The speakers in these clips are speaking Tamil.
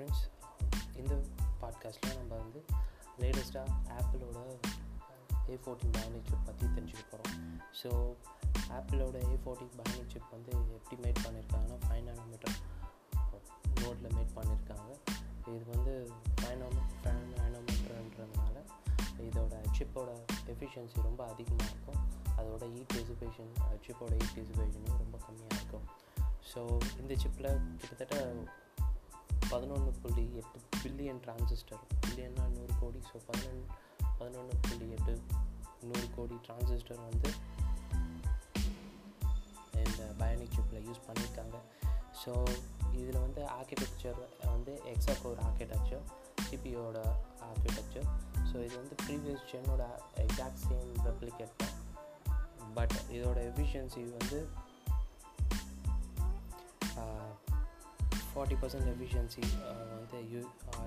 ஃப்ரெண்ட்ஸ் இந்த பாட்காஸ்ட்டில் நம்ம வந்து லேட்டஸ்ட்டாக ஆப்பிளோட ஏ ஃபோர்டீன் பயோனிக் சிப் பற்றி தெரிஞ்சுக்க போகிறோம் ஸோ ஆப்பிளோட ஏ ஃபோர்டீன் பயோனிக் சிப் வந்து எப்படி மேட் பண்ணியிருக்காங்கன்னா ஃபைவ் நானோமீட்டர் நோட்டில் மேட் பண்ணியிருக்காங்க இது வந்து ஃபைவ் நாமோ ஃபைவ் நானோமீட்டர்ன்றதுனால இதோட சிப்போட எஃபிஷியன்சி ரொம்ப அதிகமாக இருக்கும். அதோட ஈட் டிசிபேஷன் சிப்போட ஈட் டிசிபேஷனும் ரொம்ப கம்மியாக இருக்கும். ஸோ இந்த சிப்பில் கிட்டத்தட்ட பதினொன்று புள்ளி எட்டு பில்லியன் டிரான்சிஸ்டர் பில்லியன்னா நூறு கோடி. ஸோ பதினொன்று பதினொன்று புள்ளி எட்டு நூறு கோடி டிரான்சிஸ்டர் வந்து இந்த பயானிக் சிப்பில் யூஸ் பண்ணியிருக்காங்க ஸோ இதில் வந்து ஆர்கிடெக்சர் வந்து எக்ஸாகோர் ஆர்கிடெக்சர் சிபியோட ஆர்கிடெக்சர் ஸோ இது வந்து ப்ரீவியஸ் ஜென்னோட எக்ஸாக்ட் சேம் ரெப்ளிகேட் தான். பட் இதோட எஃபிஷியன்சி வந்து ஃபார்ட்டி பர்சன்ட் எஃபிஷியன்சி வந்து யூ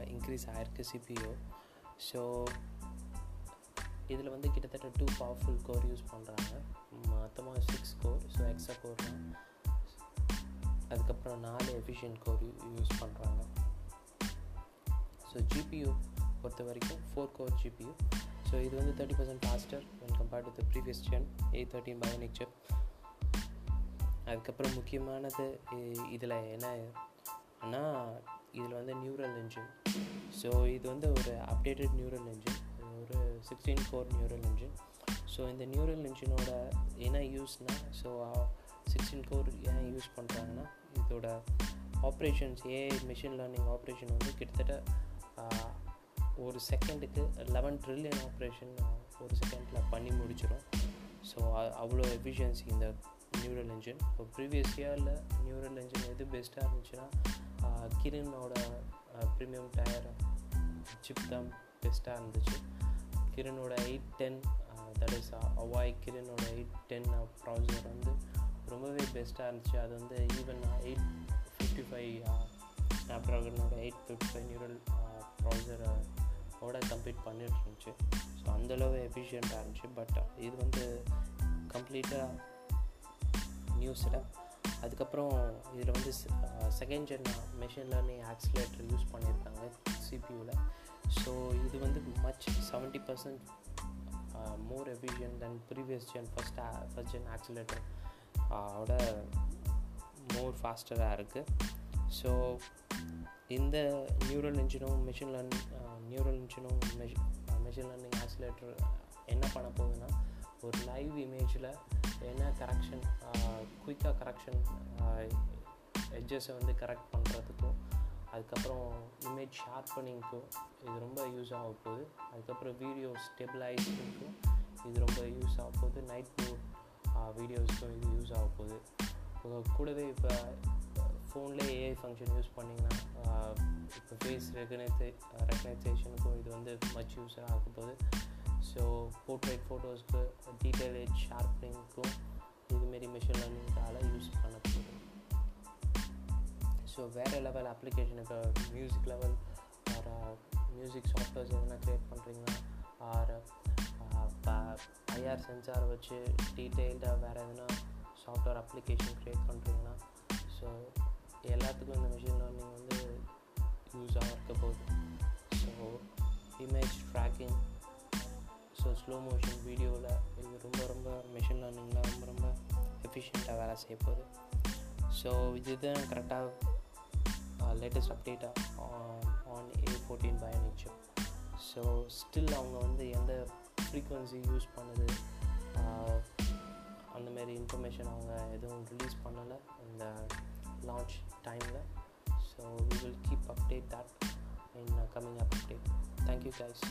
இன்க்ரீஸ் ஆயிருக்கு சிபிஓ ஸோ இதில் வந்து கிட்டத்தட்ட டூ பவர்ஃபுல் கோர் யூஸ் பண்ணுறாங்க மொத்தமாக six core so extra core அதுக்கப்புறம் நாலு எஃபிஷியன்ட் கோர் யூஸ் பண்ணுறாங்க ஸோ ஜிபியூ பொறுத்த வரைக்கும் ஃபோர் கோர் ஜிபியூ ஸோ இது வந்து thirty percent faster when compared to the previous gen A thirteen bionic chip அதுக்கப்புறம் முக்கியமானது இதில் என்ன இதில் வந்து நியூரல் இன்ஜின் ஸோ இது வந்து ஒரு அப்டேட்டட் நியூரல் இன்ஜின் ஒரு sixteen four neural engine so இந்த நியூரல் இன்ஜினோட என்ன யூஸ்னால் ஸோ சிக்ஸ்டீன் கோர் ஏன் யூஸ் பண்ணுறாங்கன்னா இதோட operations AI machine learning operation வந்து கிட்டத்தட்ட ஒரு செகண்டுக்கு லெவன் ட்ரில்லியன் ஆப்ரேஷன் ஒரு செகண்டில் பண்ணி முடிச்சிடும் ஸோ அவ்வளோ எஃபிஷியன்சி இந்த நியூரல் இன்ஜின் இப்போ ப்ரீவியஸ் இயரில் நியூரல் இன்ஜின் எது பெஸ்ட்டாக இருந்துச்சுன்னா கிரனோட ப்ரீமியம் டயர் சிப் தான் பெஸ்ட்டாக இருந்துச்சு. கிரனோட eight ten that is Huawei கிரனோட eight ten processor வந்து ரொம்பவே பெஸ்ட்டாக இருந்துச்சு. அது வந்து ஈவன் எயிட் ஃபிஃப்டி ஃபைவ் ஸ்னாப் ட்ராகனோட எயிட் ஃபிஃப்டி ஃபைவ் நியூரல் ப்ராசரோட கம்ப்ளீட் பண்ணிட்டு இருந்துச்சு. ஸோ அந்தளவு எஃபிஷியண்ட்டாக இருந்துச்சு. பட் இது வந்து கம்ப்ளீட்டாக நியூ செட்டப் அதுக்கப்புறம் இதில் வந்து second gen machine learning accelerator use பண்ணியிருக்காங்க சிபியூவில் ஸோ இது வந்து much seventy percent more efficient than previous gen first first gen accelerator ஓட மோர் ஃபாஸ்டராக இருக்குது ஸோ இந்த நியூரல் இன்ஜினும் மிஷின் லேர்ன் நியூரல் இன்ஜினும் மெஷ் மிஷின் லேர்னிங் ஆக்சிலேட்டர் என்ன பண்ண போகுதுன்னா ஒரு லைவ் இமேஜில் என்ன கரெக்ஷன் குயிக்காக கரெக்ஷன் எட்ஜஸை வந்து கரெக்ட் பண்ணுறதுக்கும் அதுக்கப்புறம் இமேஜ் ஷார்ப்பனிங்க்கும் இது ரொம்ப யூஸ் ஆக போகுது. அதுக்கப்புறம் வீடியோ ஸ்டெபிளைசிங்க்கும் இது ரொம்ப யூஸ் ஆக போகுது. நைட் மோட் வீடியோஸ்க்கும் இது யூஸ் ஆக போகுது. கூடவே இப்போ ஃபோன்லேயே ஏஐ ஃபங்க்ஷன் யூஸ் பண்ணிங்கன்னா இப்போ ஃபேஸ் ரெகனைசே ரெகனைசேஷனுக்கும் இது வந்து மச் யூஸ் ஆக போகுது. ஸோ போர்ட்ரேட் ஃபோட்டோஸ்க்கு டீட்டெயில் எட் ஷார்ப்னிங்க்கும் இதுமாரி மிஷின் லேர்னிங்கால் யூஸ் பண்ண போகுது ஸோ வேறு லெவல் அப்ளிகேஷன் இப்போ music level or music softwares எதனா க்ரியேட் பண்ணுறீங்கன்னா ஆர் ஐஆர் சென்சார் வச்சு டீட்டெயில்டாக வேறு எதுனா சாஃப்ட்வேர் அப்ளிகேஷன் க்ரியேட் பண்ணுறீங்கன்னா ஸோ எல்லாத்துக்கும் இந்த மிஷின் லேர்னிங் வந்து யூஸாக இருக்க போகுது. So image tracking slow motion வீடியோவில் இது ரொம்ப ரொம்ப மிஷின் லேர்னிங்லாம் ரொம்ப ரொம்ப எஃபிஷியண்ட்டாக வேலை செய்ய போகுது. ஸோ இதுதான் கரெக்டாக latest அப்டேட்டாக on A fourteen Bionic so still அவங்க வந்து எந்த ஃப்ரீக்குவன்சி யூஸ் பண்ணுது அந்தமாரி இன்ஃபர்மேஷன் அவங்க எதுவும் ரிலீஸ் பண்ணலை இந்த லான்ச் டைமில் so we will keep update that in coming up update thank you guys